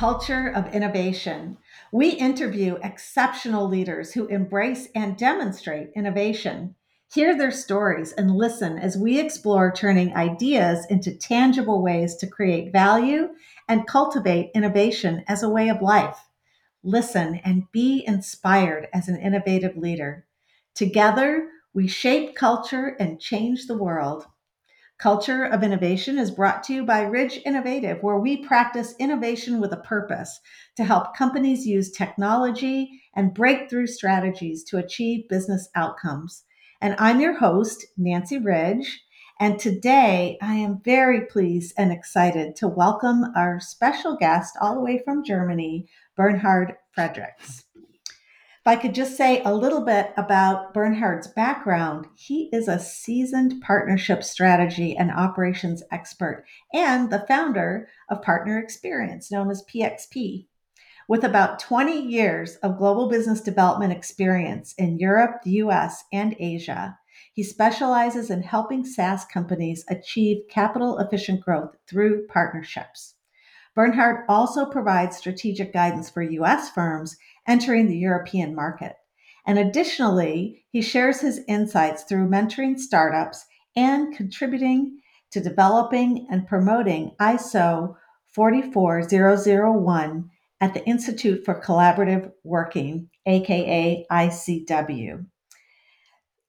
culture of innovation. We interview exceptional leaders who embrace and demonstrate innovation. Hear their stories and listen as we explore turning ideas into tangible ways to create value and cultivate innovation as a way of life. Listen and be inspired as an innovative leader. Together, we shape culture and change the world. Culture of Innovation is brought to you by Ridge Innovative, where we practice innovation with a purpose to help companies use technology and breakthrough strategies to achieve business outcomes. And I'm your host, Nancy Ridge. And today I am very pleased and excited to welcome our special guest all the way from Germany, Bernhard Friedrichs. I could just say a little bit about Bernhard's background, he is a seasoned partnership strategy and operations expert and the founder of PartnerXperience, known as PXP. With about 20 years of global business development experience in Europe, the US, and Asia, he specializes in helping SaaS companies achieve capital efficient growth through partnerships. Bernhard also provides strategic guidance for US firms entering the European market. And additionally, he shares his insights through mentoring startups and contributing to developing and promoting ISO 44001 at the Institute for Collaborative Working, aka ICW.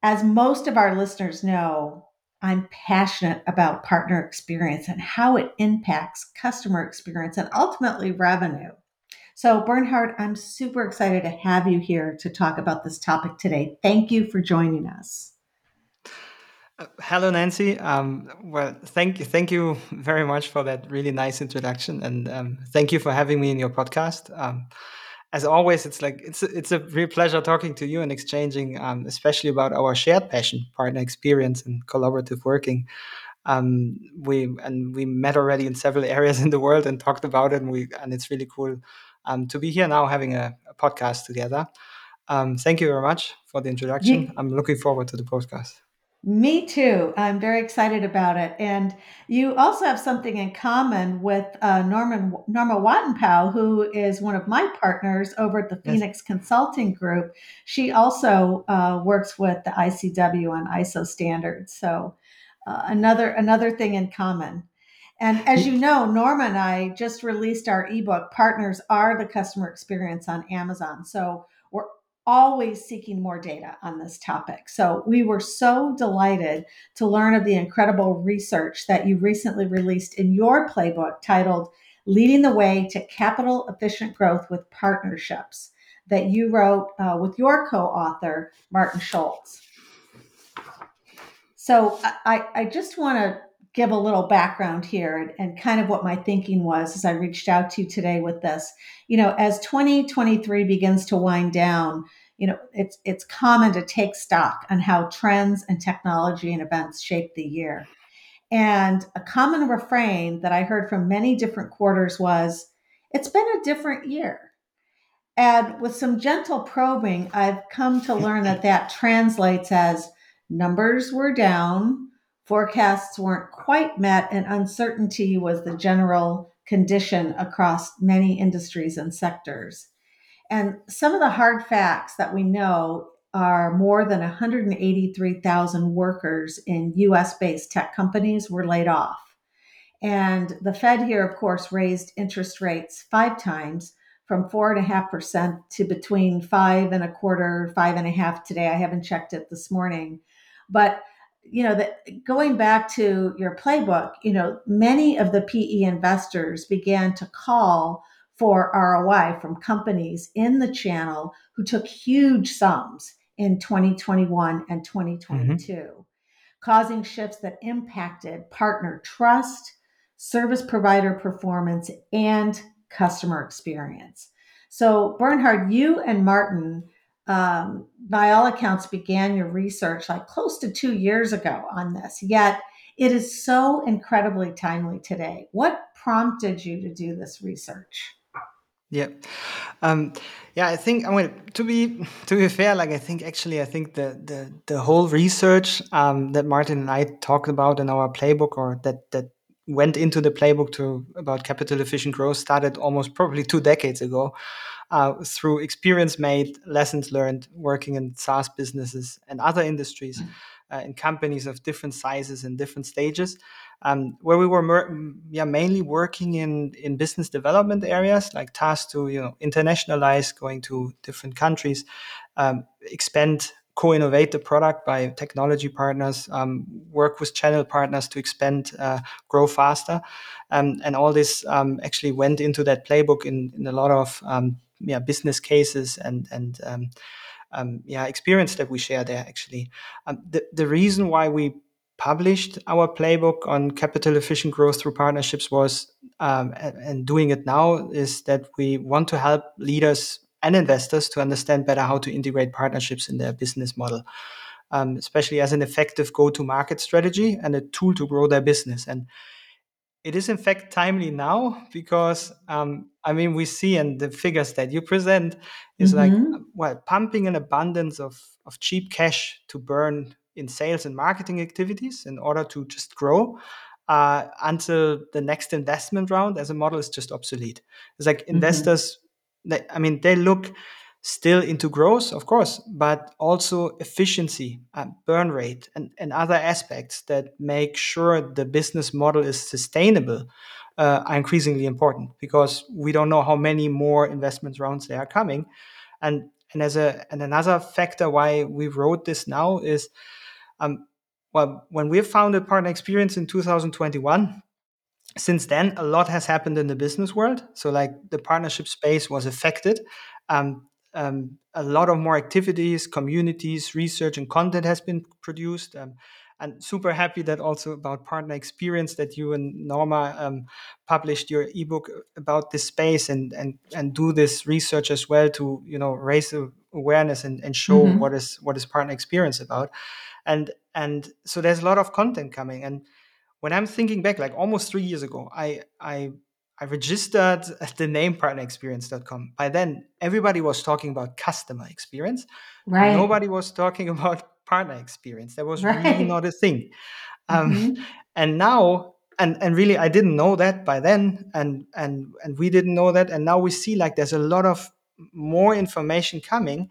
As most of our listeners know, I'm passionate about partner experience and how it impacts customer experience and ultimately revenue. So, Bernhard, I'm super excited to have you here to talk about this topic today. Thank you for joining us. Uh, hello, Nancy. Um, well, thank you, thank you very much for that really nice introduction, and um, thank you for having me in your podcast. Um, as always, it's like it's it's a real pleasure talking to you and exchanging, um, especially about our shared passion, partner experience, and collaborative working. Um, we and we met already in several areas in the world and talked about it, and we and it's really cool um, to be here now having a, a podcast together. Um, thank you very much for the introduction. Yeah. I'm looking forward to the podcast. Me too. I'm very excited about it. And you also have something in common with uh, Norman Norma Watenpaugh, who is one of my partners over at the Phoenix yes. Consulting Group. She also uh, works with the ICW on ISO standards. So uh, another another thing in common. And as you know, Norma and I just released our ebook, Partners Are the Customer Experience on Amazon. So we're always seeking more data on this topic. So we were so delighted to learn of the incredible research that you recently released in your playbook titled Leading the Way to Capital Efficient Growth with Partnerships that you wrote uh, with your co author, Martin Scholz. So I, I just want to give a little background here and, and, kind of what my thinking was as I reached out to you today with this. You know, as 2023 begins to wind down, you know, it's it's common to take stock on how trends and technology and events shape the year. And a common refrain that I heard from many different quarters was, it's been a different year. And with some gentle probing, I've come to learn that that translates as numbers were down, Forecasts weren't quite met, and uncertainty was the general condition across many industries and sectors. And some of the hard facts that we know are more than 183,000 workers in US based tech companies were laid off. And the Fed here, of course, raised interest rates five times from four and a half percent to between five and a quarter, five and a half today. I haven't checked it this morning. But you know that going back to your playbook you know many of the pe investors began to call for roi from companies in the channel who took huge sums in 2021 and 2022 mm-hmm. causing shifts that impacted partner trust service provider performance and customer experience so bernhard you and martin um, by all accounts, began your research like close to two years ago on this, yet it is so incredibly timely today. What prompted you to do this research? Yeah, um, yeah. I think I mean to be to be fair. Like I think actually, I think the the the whole research um, that Martin and I talked about in our playbook, or that that went into the playbook to about capital efficient growth started almost probably two decades ago uh, through experience made, lessons learned, working in SaaS businesses and other industries, uh, in companies of different sizes and different stages, um, where we were mer- yeah, mainly working in, in business development areas, like tasks to you know internationalize, going to different countries, um, expand co-innovate the product by technology partners, um, work with channel partners to expand, uh, grow faster, um, and all this um, actually went into that playbook in, in a lot of um, yeah business cases and and um, um, yeah experience that we share there. Actually, the the reason why we published our playbook on capital efficient growth through partnerships was and, and doing it now is that we want to help leaders and investors to understand better how to integrate partnerships in their business model, um, especially as an effective go to market strategy and a tool to grow their business. And it is, in fact, timely now because, um, I mean, we see and the figures that you present is mm-hmm. like, well, pumping an abundance of, of cheap cash to burn in sales and marketing activities in order to just grow. Uh, until the next investment round as a model is just obsolete. It's like mm-hmm. investors they, I mean, they look still into growth, of course, but also efficiency, uh, burn rate, and, and other aspects that make sure the business model is sustainable uh, are increasingly important because we don't know how many more investment rounds there are coming. And and as a and another factor why we wrote this now is, um, well, when we founded PartnerXperience in 2021, since then, a lot has happened in the business world. So, like the partnership space was affected. Um, um, a lot of more activities, communities, research, and content has been produced. Um, and super happy that also about partner experience that you and Norma um, published your ebook about this space and and and do this research as well to you know raise awareness and, and show mm-hmm. what is what is partner experience about. And and so there's a lot of content coming and when I'm thinking back, like almost three years ago, I I I registered the name partnerexperience.com. By then, everybody was talking about customer experience. Right. Nobody was talking about partner experience. That was right. really not a thing. Um, mm-hmm. And now, and and really, I didn't know that by then, and and and we didn't know that. And now we see like there's a lot of more information coming,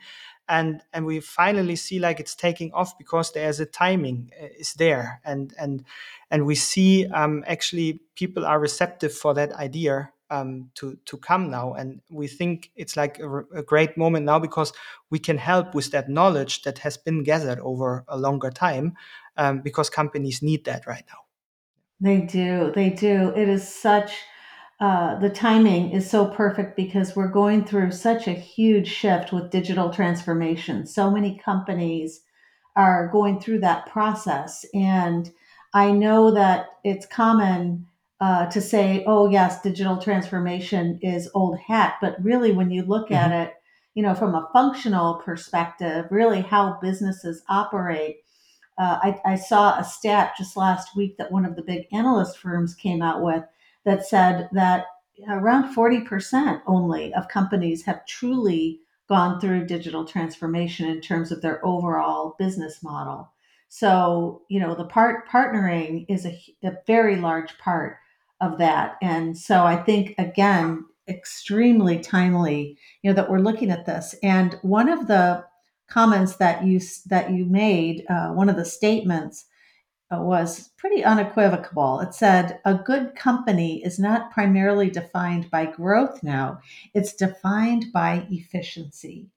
and and we finally see like it's taking off because there's a timing uh, is there and and and we see um, actually people are receptive for that idea um, to to come now and we think it's like a, a, great moment now because we can help with that knowledge that has been gathered over a longer time um, because companies need that right now they do they do it is such uh, the timing is so perfect because we're going through such a huge shift with digital transformation. So many companies are going through that process. And I know that it's common uh, to say, oh, yes, digital transformation is old hat. But really, when you look mm-hmm. at it, you know, from a functional perspective, really how businesses operate. Uh, I, I saw a stat just last week that one of the big analyst firms came out with that said that around 40% only of companies have truly gone through digital transformation in terms of their overall business model. So, you know, the part partnering is a, a very large part of that. And so I think again, extremely timely, you know, that we're looking at this. And one of the comments that you that you made, uh, one of the statements was pretty unequivocal. It said, A good company is not primarily defined by growth now, it's defined by efficiency.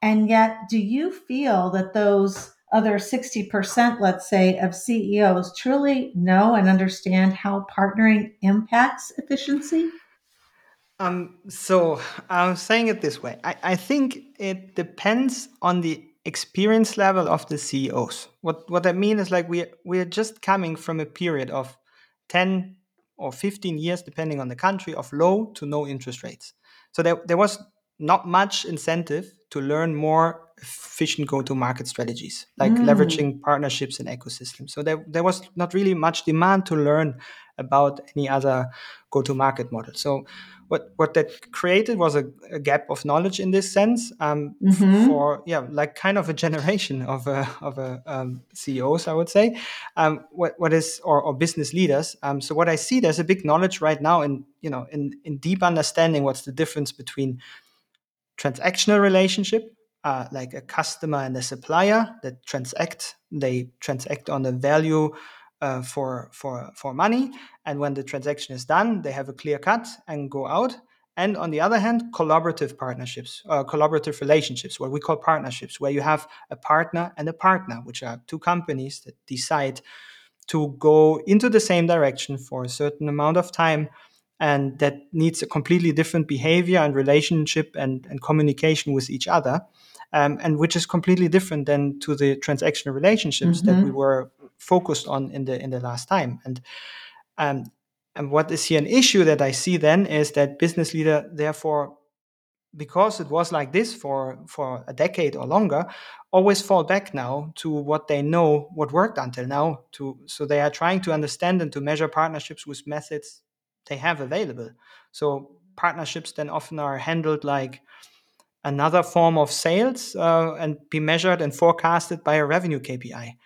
And yet, do you feel that those other 60%, let's say, of CEOs truly know and understand how partnering impacts efficiency? Um, so I'm saying it this way I, I think it depends on the experience level of the CEOs. What what that means is like we we're just coming from a period of 10 or 15 years, depending on the country, of low to no interest rates. So there, there was not much incentive to learn more efficient go-to-market strategies, like mm. leveraging partnerships and ecosystems. So there, there was not really much demand to learn about any other go-to-market model. So what what that created was a, a gap of knowledge in this sense um, mm-hmm. for yeah like kind of a generation of a, of a um, CEOs I would say um, what what is or, or business leaders. Um, so what I see there's a big knowledge right now in you know in in deep understanding what's the difference between transactional relationship like a customer and a supplier that transact. They transact on the value uh, for for for money, and when the transaction is done, they have a clear cut and go out. And on the other hand, collaborative partnerships, uh, collaborative relationships, what we call partnerships, where you have a partner and a partner, which are two companies that decide to go into the same direction for a certain amount of time and that needs a completely different behavior and relationship and, and communication with each other um, and which is completely different than to the transactional relationships mm-hmm. that we mm-hmm. were focused on in the in the last time. And um, and what is here an issue that I see then is that business leader therefore because it was like this for for a decade or longer always fall back now to what they know what worked until now to so they are trying to understand and to measure partnerships with methods they have available so partnerships then often are handled like another form of sales uh, and be measured and forecasted by a revenue KPI.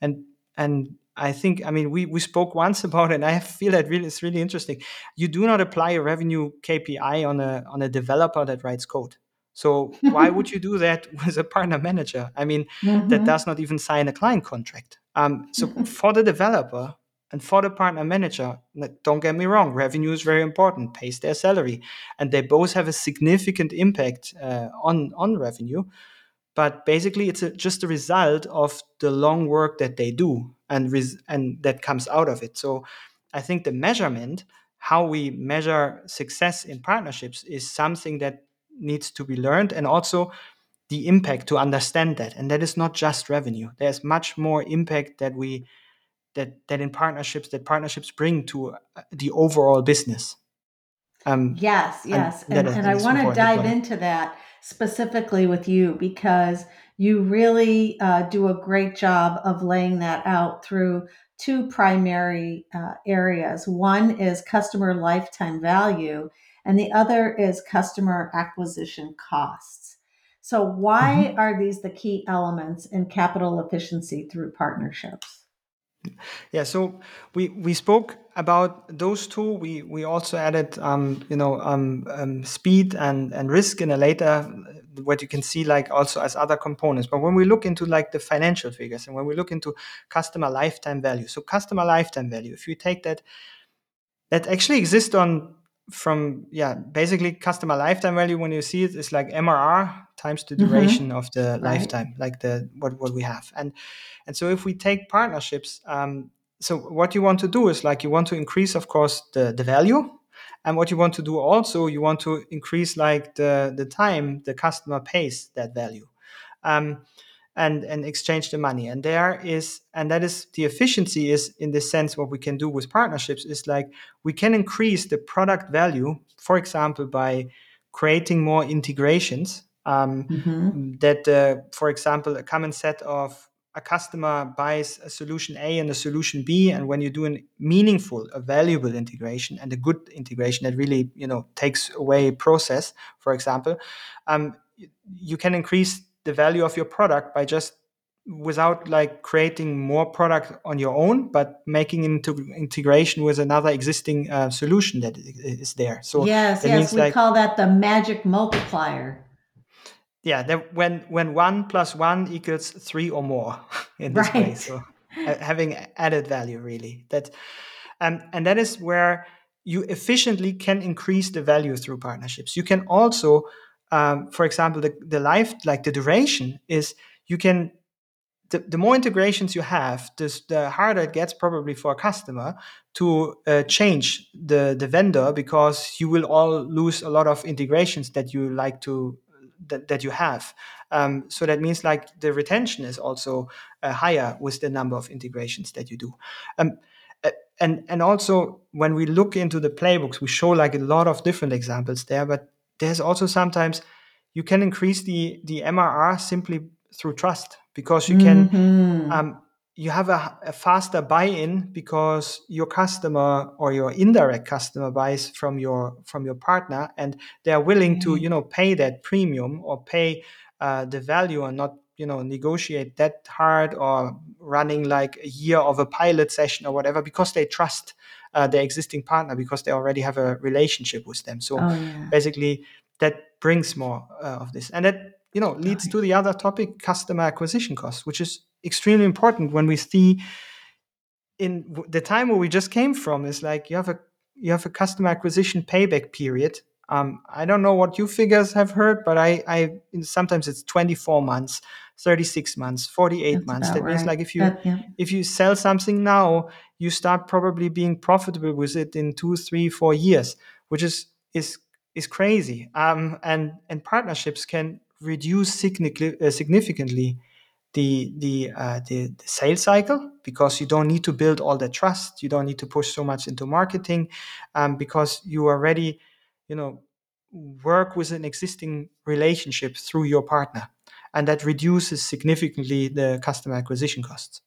And and I think I mean we we spoke once about it. and I feel that really it's really interesting. You do not apply a revenue KPI on a on a developer that writes code. So why would you do that with a partner manager? I mean, mm-hmm. that does not even sign a client contract. Um, so for the developer, and for the partner manager, don't get me wrong, revenue is very important, pays their salary, and they both have a significant impact uh, on on revenue. But basically, it's a, just a result of the long work that they do, and res- and that comes out of it. So, I think the measurement, how we measure success in partnerships, is something that needs to be learned, and also the impact to understand that. And that is not just revenue. There's much more impact that we that that in partnerships that partnerships bring to uh, the overall business. Um, yes, yes, and, and, and I want to dive into that specifically with you because you really uh, do a great job of laying that out through two primary uh, areas. One is customer lifetime value, and the other is customer acquisition costs. So, why mm-hmm. are these the key elements in capital efficiency through partnerships? Yeah, so we we spoke about those two. We we also added, um, you know, um, um, speed and and risk in a later, what you can see like also as other components. But when we look into like the financial figures and when we look into customer lifetime value, so customer lifetime value, if you take that, that actually exists on from yeah basically customer lifetime value when you see it is like mrr times the mm-hmm. duration mm-hmm. of the right. lifetime like the what what we have and and so if we take partnerships um so what you want to do is like you want to increase of course the the value and what you want to do also you want to increase like the the time the customer pays that value um and and exchange the money and there is and that is the efficiency is in this sense what we can do with partnerships is like we can increase the product value for example by creating more integrations um, mm-hmm. that uh, for example a common set of a customer buys a solution A and a solution B, and when you do a meaningful, a valuable integration and a good integration that really, you know, takes away process, for example, um, you can increase the value of your product by just without like creating more product on your own but making into integration with another existing uh, solution that is there. So yes yes we like, call that the magic multiplier. Yeah that when when one plus one equals three or more in this right. way so having added value really. That um, and that is where you efficiently can increase the value through partnerships. You can also um, for example, the, the life, like the duration is you can, the, the more integrations you have, this, the harder it gets probably for a customer to uh, change the, the vendor because you will all lose a lot of integrations that you like to, that, that you have. Um, so that means like the retention is also uh, higher with the number of integrations that you do. Um, uh, and and also when we look into the playbooks, we show like a lot of different examples there, but there's also sometimes you can increase the the MRR simply through trust because you can mm-hmm. um, you have a, a, faster buy-in because your customer or your indirect customer buys from your from your partner and they are willing to you know pay that premium or pay uh, the value and not you know negotiate that hard or running like a year of a pilot session or whatever because they trust uh, their existing partner because they already have a relationship with them so oh, yeah. basically that brings more uh, of this and that you know leads to the other topic customer acquisition costs which is extremely important when we see in the time where we just came from is like you have a you have a customer acquisition payback period um, I don't know what you figures have heard, but I, I sometimes it's 24 months, 36 months, 48 That's months. That right. means like if you that, yeah. if you sell something now, you start probably being profitable with it in two, three, four years, which is is is crazy. Um, and and partnerships can reduce significantly, uh, significantly the the, uh, the, the sales cycle because you don't need to build all the trust. You don't need to push so much into marketing um, because you already, you know, work with an existing relationship through your partner, and that reduces significantly the customer acquisition costs,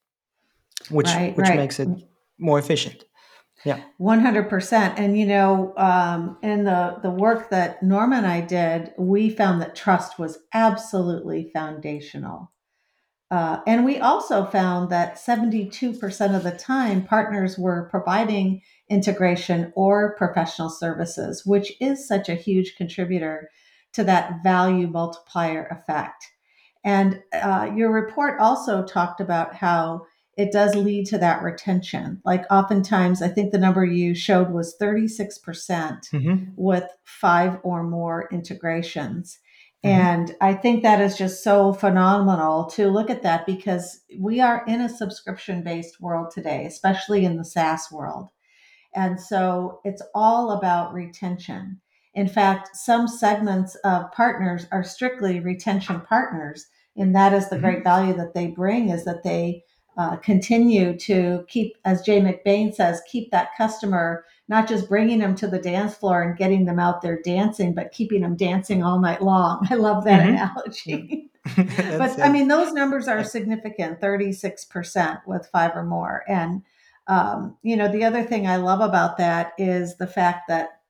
which right, which right. makes it more efficient. Yeah, one hundred percent. And you know, um, in the the work that Norma and I did, we found that trust was absolutely foundational. Uh, and we also found that 72% of the time, partners were providing integration or professional services, which is such a huge contributor to that value multiplier effect. And uh, your report also talked about how it does lead to that retention. Like oftentimes, I think the number you showed was 36% mm hmm with five or more integrations. Mm-hmm. And I think that is just so phenomenal to look at that because we are in a subscription based world today, especially in the SaaS world. And so it's all about retention. In fact, some segments of partners are strictly retention partners. And that is the mm-hmm. great value that they bring is that they uh, continue to keep, as Jay McBain says, keep that customer, not just bringing them to the dance floor and getting them out there dancing, but keeping them dancing all night long. I love that mm-hmm. analogy. but I mean, those numbers are significant 36% with five or more. And, um, you know, the other thing I love about that is the fact that,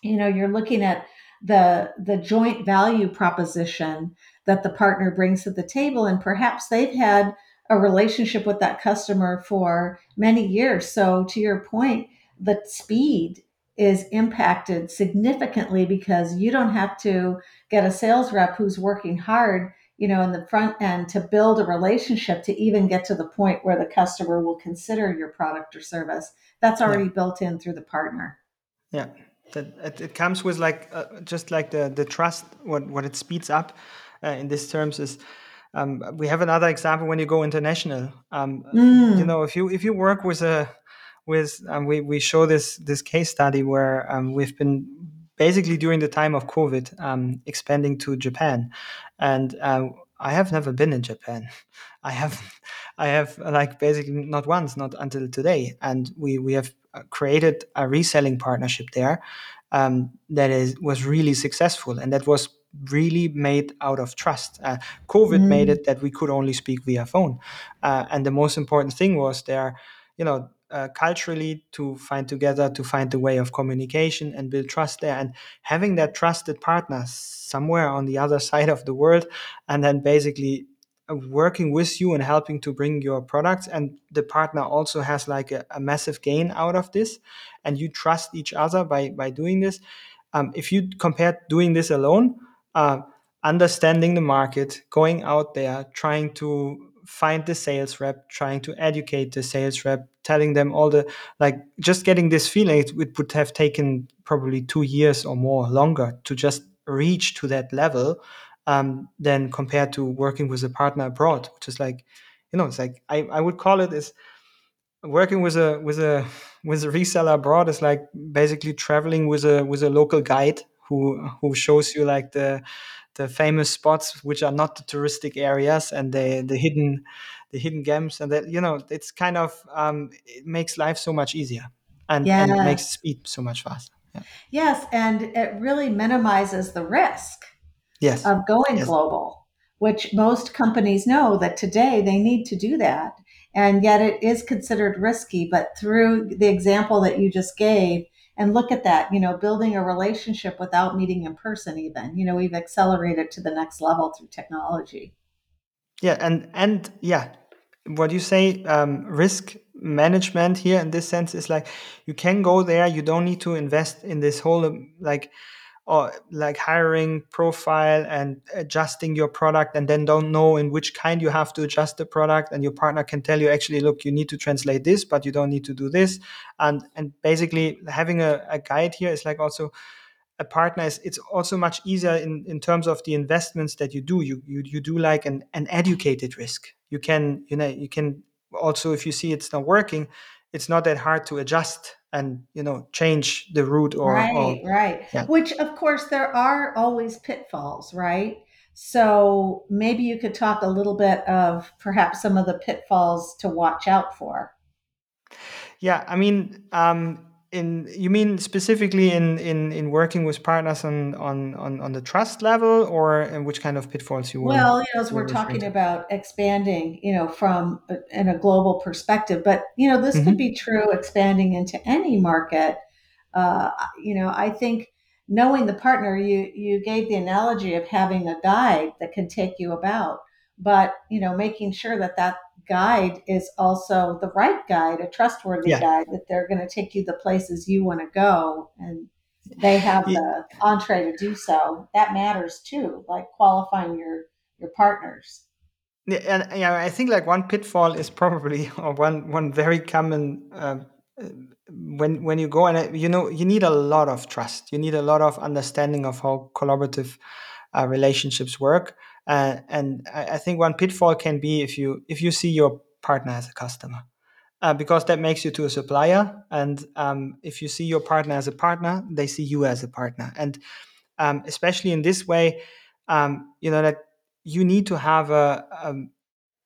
you know, you're looking at the the joint value proposition that the partner brings to the table and perhaps they've had a relationship with that customer for many years. So, to your point, the speed is impacted significantly because you don't have to get a sales rep who's working hard you know in the front end to build a relationship to even get to the point where the customer will consider your product or service that's already yeah. built in through the partner yeah that it, it comes with like uh, just like the the trust what what it speeds up uh, in these terms is um, we have another example when you go international. Um, mm. You know, if you if you work with a with um, we we show this this case study where um, we've been basically during the time of COVID um, expanding to Japan, and uh, I have never been in Japan. I have I have like basically not once, not until today, and we we have uh, created a reselling partnership there um, that is was really successful, and that was really made out of trust. Uh, COVID mm. made it that we could only speak via phone, uh, and the most important thing was there, you know, uh, culturally to find together, to find a way of communication and build trust there, and having that trusted partner somewhere on the other side of the world, and then basically uh, working with you and helping to bring your products and the partner also has like a, a massive gain out of this and you trust each other by by doing this um, if you compare doing this alone uh, understanding the market, going out there, trying to find the sales rep, trying to educate the sales rep, telling them all the like, just getting this feeling. It, it would have taken probably two years or more longer to just reach to that level um, than compared to working with a partner abroad, which is like, you know, it's like I, I would call it is working with a with a with a reseller abroad is like basically traveling with a with a local guide who who shows you like the the famous spots which are not the touristic areas and the the hidden the hidden gems and that you know it's kind of um, it makes life so much easier and, yeah. and makes speed so much faster yeah. yes and it really minimizes the risk yes. of going yes. global which most companies know that today they need to do that and yet it is considered risky. But through the example that you just gave, and look at that, you know, building a relationship without meeting in person, even, you know, we've accelerated to the next level through technology. Yeah, and and yeah, what you say, um, risk management here in this sense is like you can go there. You don't need to invest in this whole like or like hiring profile and adjusting your product and then don't know in which kind you have to adjust the product and your partner can tell you actually look you need to translate this but you don't need to do this. And and basically having a, a guide here is like also a partner is it's also much easier in, in terms of the investments that you do. You you, you do like an, an educated risk. You can you know you can also if you see it's not working it's not that hard to adjust and you know change the route or right or, right. Yeah. which of course there are always pitfalls right? So maybe you could talk a little bit of perhaps some of the pitfalls to watch out for. Yeah i mean um in you mean specifically in in in working with partners on on on, on the trust level or in which kind of pitfalls you were well you know as we're talking about expanding you know from a, in a global perspective but you know this mm-hmm. could be true expanding into any market uh, you know i think knowing the partner you you gave the analogy of having a guide that can take you about but you know making sure that that guide is also the right guide, a trustworthy yeah. guide that they're going to take you the places you want to go and they have yeah. the entree to do so. That matters too, like qualifying your your partners. Yeah, and yeah, I think like one pitfall is probably or one one very common uh, when when you go and uh, you know you need a lot of trust. You need a lot of understanding of how collaborative uh, relationships work. Uh, and I, I, think one pitfall can be if you if you see your partner as a customer, uh, because that makes you to a supplier. And um, if you see your partner as a partner, they see you as a partner. And um, especially in this way, um, you know that you need to have a, a, um,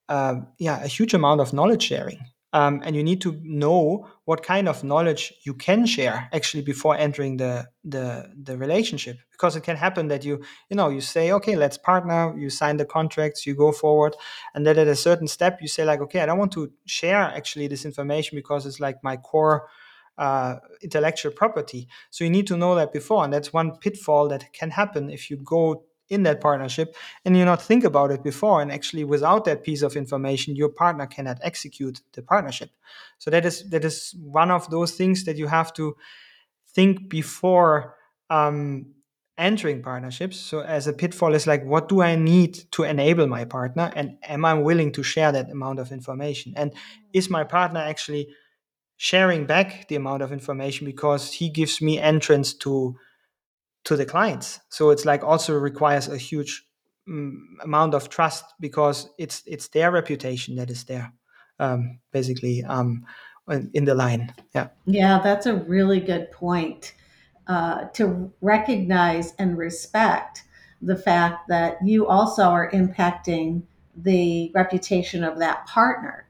a yeah a huge amount of knowledge sharing um, and you need to know what kind of knowledge you can share actually before entering the, the the relationship. Because it can happen that you you know you say okay let's partner you sign the contracts you go forward and then at a certain step you say like okay i don't want to share actually this information because it's like my core uh, intellectual property. So you need to know that before and that's one pitfall that can happen if you go in that partnership and you not think about it before and actually without that piece of information your partner cannot execute the partnership. So that is that is one of those things that you have to think before um, entering partnerships. So as a pitfall is like what do i need to enable my partner and am i willing to share that amount of information? And is my partner actually sharing back the amount of information because he gives me entrance to to the clients. So it's like also requires a huge um, amount of trust because it's it's their reputation that is there, um, basically um, in the line. Yeah. Yeah, that's a really good point. Uh, to recognize and respect the fact that you also are impacting the reputation of that partner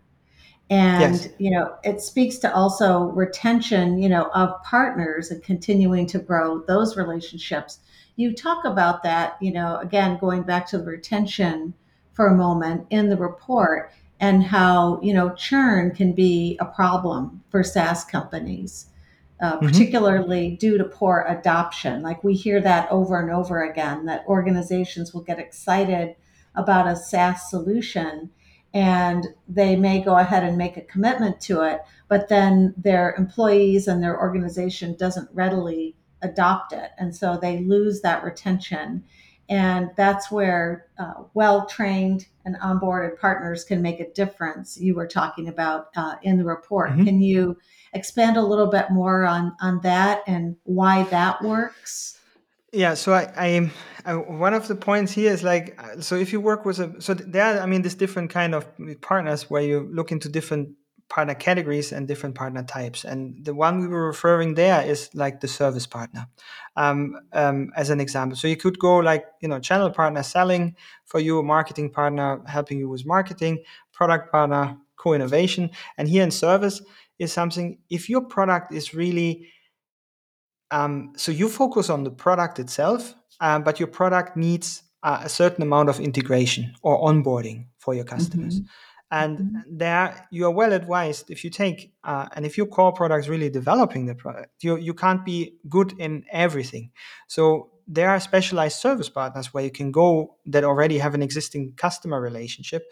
and yes. you know it speaks to also retention you know of partners and continuing to grow those relationships you talk about that you know again going back to the retention for a moment in the report and how you know churn can be a problem for SaaS companies, uh, mm-hmm. particularly due to poor adoption. Like we hear that over and over again that organizations will get excited about a SaaS solution and they may go ahead and make a commitment to it, but then their employees and their organization doesn't readily adopt it. And so they lose that retention. And that's where uh, well trained and onboarded partners can make a difference. You were talking about uh, in the report. Mm-hmm. Can you expand a little bit more on, on that and why that works? Yeah, so I, I, I, one of the points here is like, so if you work with a, so there, are, I mean, there's different kind of partners where you look into different partner categories and different partner types. And the one we were referring there is like the service partner, um, um, as an example. So you could go like, you know, channel partner selling for you, marketing partner helping you with marketing, product partner, co-innovation. And here in service is something, if your product is really, um, so you focus on the product itself, um, but your product needs uh, a certain amount of integration or onboarding for your customers. Mm-hmm. and Mhm. there you are well advised if you take uh, and if your core product is really developing the product you, you can't be good in everything so there are specialized service partners where you can go that already have an existing customer relationship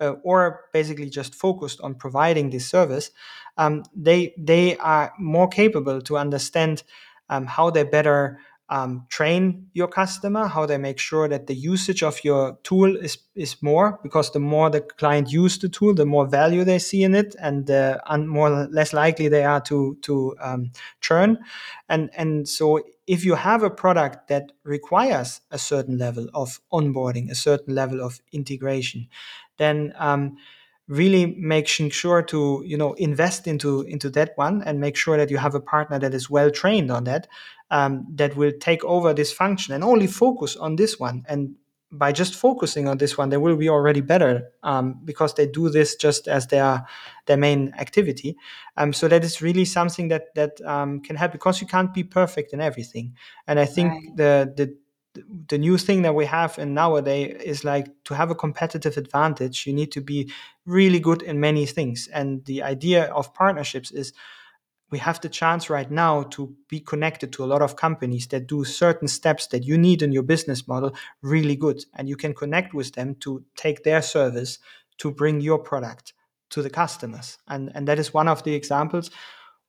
uh, or basically just focused on providing this service um, they they are more capable to understand um, how they better um, train your customer, how they make sure that the usage of your tool is, is more, because the more the client use the tool, the more value they see in it, and the un- more less likely they are to to um, churn. And and so if you have a product that requires a certain level of onboarding, a certain level of integration, then um, really making sure to you know invest into into that one and make sure that you have a partner that is well trained on that um, that will take over this function and only focus on this one. And by just focusing on this one they will be already better um, because they do this just as their their main activity. Um, so that is really something that that um, can help because you can't be perfect in everything. And i think Right. the the the new thing that we have in nowadays is like to have a competitive advantage you need to be really good in many things. And the idea of partnerships is we have the chance right now to be connected to a lot of companies that do certain steps that you need in your business model really good. And you can connect with them to take their service to bring your product to the customers. And and that is one of the examples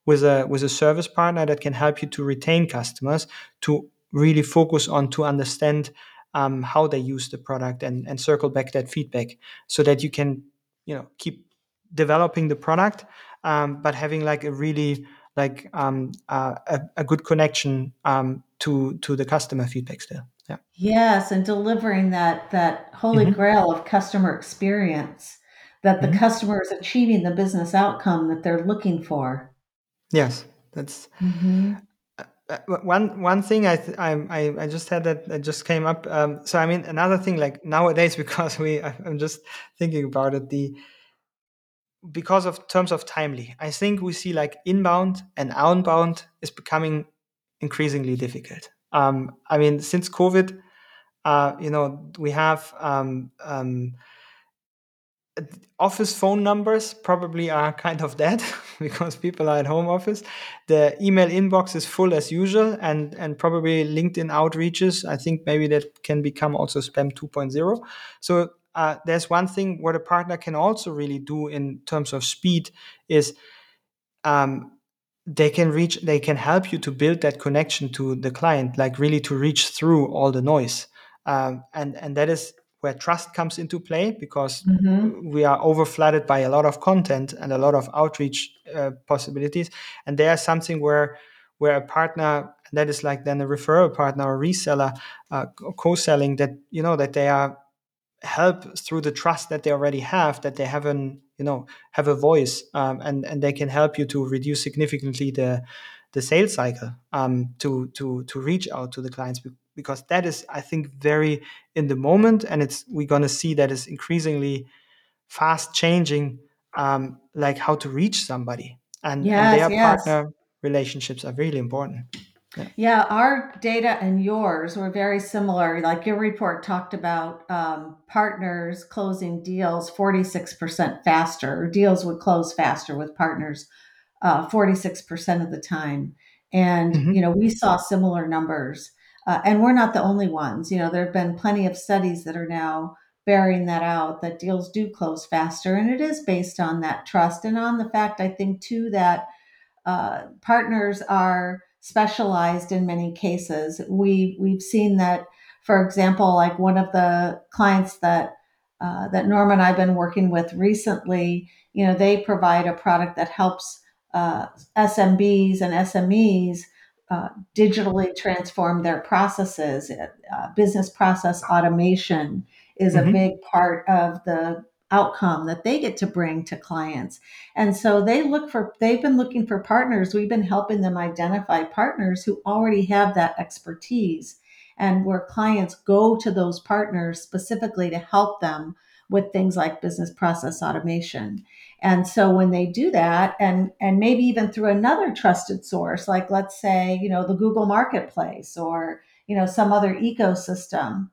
with a with a service partner that can help you to retain customers to really focus on to understand um, how they use the product and, and circle back that feedback so that you can you know keep developing the product um, but having like a really like um, uh, a, a good connection um, to to the customer feedback still yeah Yes, and delivering that that holy hmm grail of customer experience, that the hmm customer is achieving the business outcome that they're looking for. yes that's Mhm. Uh, one one thing I, th- I I just had that just came up. Um, so I mean another thing like nowadays because we I'm just thinking about it the because of terms of timely. I think we see like inbound and outbound is becoming increasingly difficult. Um, I mean since COVID, uh, you know we have um, um, office phone numbers probably are kind of dead because people are at home office. The email inbox is full as usual and and probably linkedin outreaches. I think maybe that can become also spam 2.0 so uh, there's one thing what a partner can also really do in terms of speed is um, they can reach they can help you to build that connection to the client like really to reach through all the noise. Um, and and that is where trust comes into play because Mhm. we are over flooded by a lot of content and a lot of outreach uh, possibilities and there's something where where a partner that is like then a referral partner or reseller uh, co-selling that you know that they are help through the trust that they already have that they have an you know have a voice um, and and they can help you to reduce significantly the the sales cycle um, to to to reach out to the clients because that is i think very in the moment and it's we're going to see that is increasingly fast changing um, like how to reach somebody and and their yes. partner relationships are really important yeah Yeah, our data and yours were very similar. Like your report talked about um, partners closing deals 46% faster, or deals would close faster with partners uh, 46% of the time. And, you hmm know, we saw similar numbers. Uh, and we're not the only ones. You know, there have been plenty of studies that are now bearing that out that deals do close faster. And it is based on that trust and on the fact, I think, too, that uh, partners are specialized in many cases. We we've seen that, for example, like one of the clients that uh, that Norma and I've been working with recently. You know, they provide a product that helps uh, SMBs and SMEs uh, digitally transform their processes. Uh, business process automation is a hmm big part of the outcome that they get to bring to clients and so they look for, they've been looking for partners. We've been helping them identify partners who already have that expertise and where clients go to those partners specifically to help them with things like business process automation. And so when they do that and and maybe even through another trusted source like let's say, you know, the Google Marketplace or, you know, some other ecosystem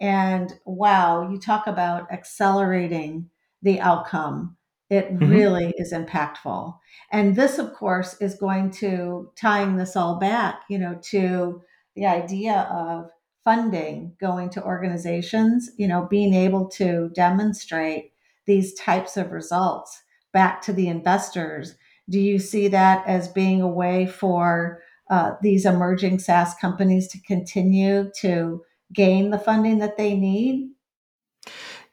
and wow, you talk about accelerating the outcome, it hmm really is impactful. And this, of course, is going to tying this all back, you know, to the idea of funding going to organizations, you know, being able to demonstrate these types of results back to the investors. Do you see that as being a way for uh, these emerging SaaS companies to continue to gain the funding that they need?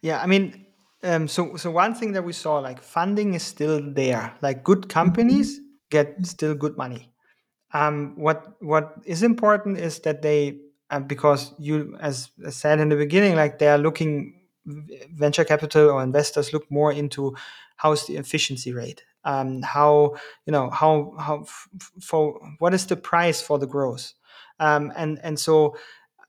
Yeah, I mean, um, so so one thing that we saw, like funding is still there. Like good companies get still good money. Um, what what is important is that they, because you, as I said in the beginning, like they are looking, venture capital or investors look more into how's the efficiency rate, um, how you know how how for what is the price for the growth, um, and and so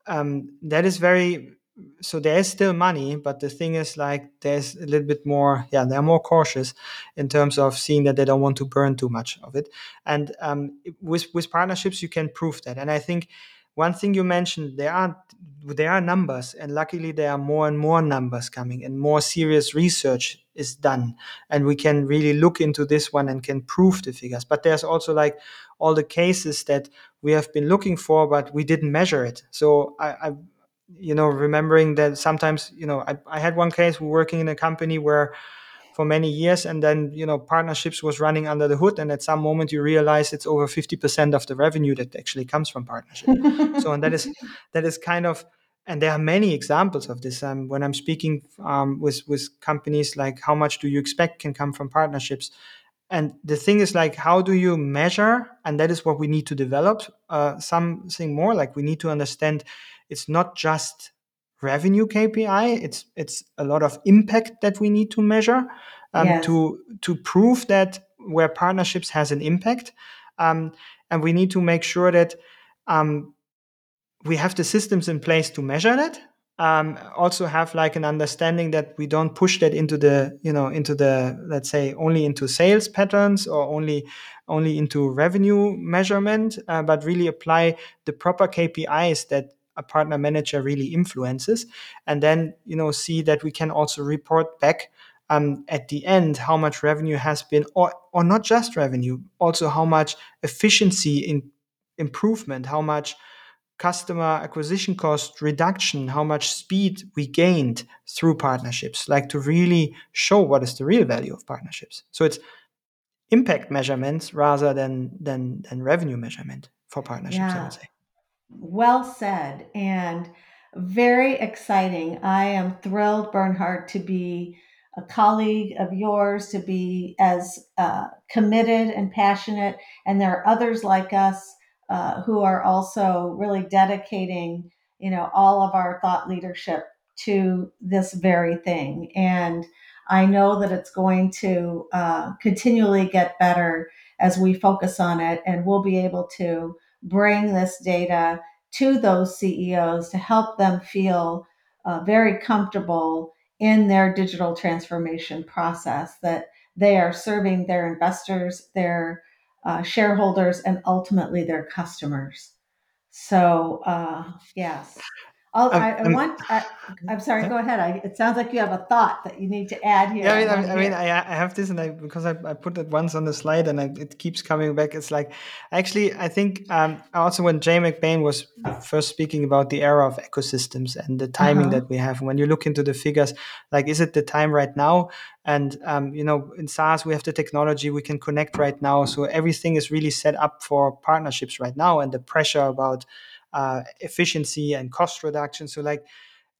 um, that is very so there is still money but the thing is like there's a little bit more yeah they're more cautious in terms of seeing that they don't want to burn too much of it. And um, with with partnerships you can prove that. And i think one thing you mentioned there are there are numbers and luckily there are more and more numbers coming and more serious research is done. And we can really look into this one and can prove the figures. But there's also like all the cases that we have been looking for but we didn't measure it. So i, I you know remembering that sometimes you know I, I had one case we're working in a company where for many years and then you know partnerships was running under the hood and at some moment you realize it's over 50% of the revenue that actually comes from partnership. So and that is that is kind of and there are many examples of this. Um, when i'm speaking um, with with companies like how much do you expect can come from partnerships? And the thing is like how do you measure? And that is what we need to develop uh, something more. Like we need to understand it's not just revenue KPI. It's it's a lot of impact that we need to measure um, yes. to to prove that where partnerships has an impact, um, and we need to make sure that um, we have the systems in place to measure that. Um, also have like an understanding that we don't push that into the you know into the let's say only into sales patterns or only only into revenue measurement, uh, but really apply the proper KPIs that a partner manager really influences. And then you know see that we can also report back um, at the end how much revenue has been or, or not just revenue also how much efficiency in improvement how much customer acquisition cost reduction how much speed we gained through partnerships like to really show what is the real value of partnerships. So it's impact measurements rather than than than revenue measurement for partnerships i would say Well said and very exciting. I am thrilled, Bernhard, to be a colleague of yours, to be as uh, committed and passionate. And there are others like us uh, who are also really dedicating, you know, all of our thought leadership to this very thing. And I know that it's going to uh, continually get better as we focus on it, and we'll be able to bring this data to those CEOs to help them feel uh, very comfortable in their digital transformation process, that they are serving their investors, their uh, shareholders, and ultimately their customers. So, uh, yes. I'll, I, um, I um, want, I, I'm sorry, go ahead. I, it sounds like you have a thought that you need to add here. Yeah, I mean, I mean. I, I have this, and I because I, I put it once on the slide, and I, it keeps coming back. It's like, actually, I think um, also when Jay McBain was first speaking about the era of ecosystems and the timing Uh-huh. that we have, when you look into the figures, like, is it the time right now? And um, you know, in SaaS, we have the technology we can connect right now, so everything is really set up for partnerships right now, and the pressure about uh, efficiency and cost reduction. So, like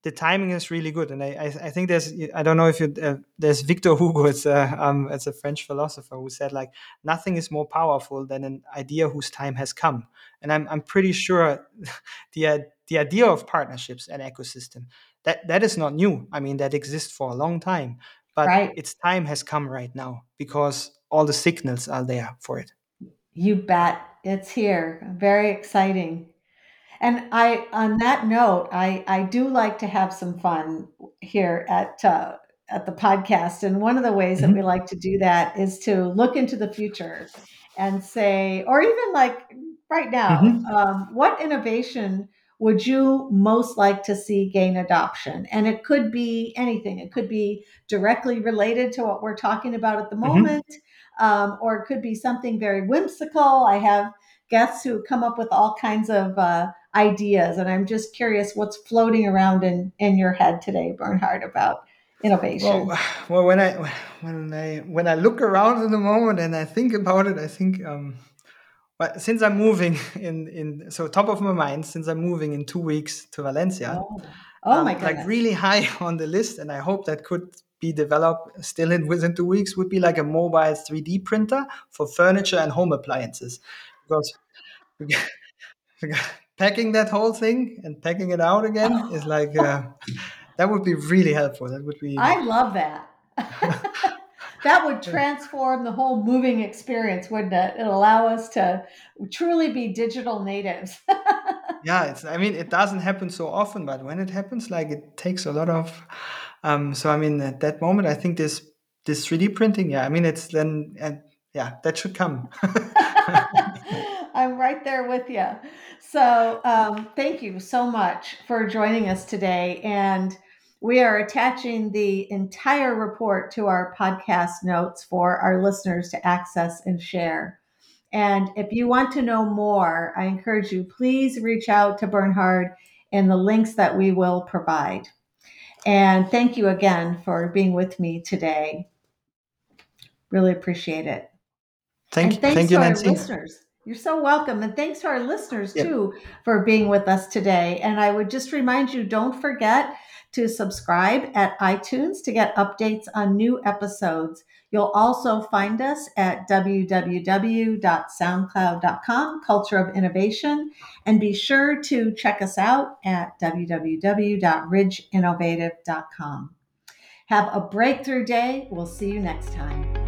the timing is really good, and I, I, I think there's I don't know if you uh, there's Victor Hugo, it's a um, it's a French philosopher who said like nothing is more powerful than an idea whose time has come, and I'm I'm pretty sure the the idea of partnerships and ecosystem that that is not new. I mean that exists for a long time, but Right. its time has come right now because all the signals are there for it. You bet. It's here. Very exciting. And I, on that note, I, I do like to have some fun here at uh, at the podcast. And one of the ways that we hmm like to do that is to look into the future and say, or even like right now, hmm um, what innovation would you most like to see gain adoption? And it could be anything. It could be directly related to what we're talking about at the Mhm. moment, um, or it could be something very whimsical. I have guests who come up with all kinds of uh, ideas, and I'm just curious what's floating around in in your head today, Bernhard, about innovation. Well, well, when I when I when I look around in the moment and I think about it, I think um, well, since I'm moving in in so top of my mind, since I'm moving in two weeks to Valencia, oh, oh um, my god! like really high on the list, and I hope that could be developed still in within two weeks would be like a mobile 3D printer for furniture and home appliances, because packing that whole thing and packing it out again is like uh, that would be really helpful. That would be I love that. that would transform the whole moving experience, wouldn't it? It'll allow us to truly be digital natives. yeah. It's I mean it doesn't happen so often, but when it happens, like it takes a lot of. Um, so I mean at that moment, I think this this 3D printing, yeah. I mean it's then and yeah that should come. I'm right there with you. So, um, thank you so much for joining us today. And we are attaching the entire report to our podcast notes for our listeners to access and share. And if you want to know more, I encourage you, please reach out to Bernhard in the links that we will provide. And thank you again for being with me today. Really appreciate it. Thank, and thanks thank you, Nancy. listeners. You're so welcome. And thanks to our listeners Yep. too for being with us today. And I would just remind you don't forget to subscribe at iTunes to get updates on new episodes. You'll also find us at www.soundcloud.com, Culture of Innovation, and be sure to check us out at www.ridgeinnovative.com. Have a breakthrough day. We'll see you next time.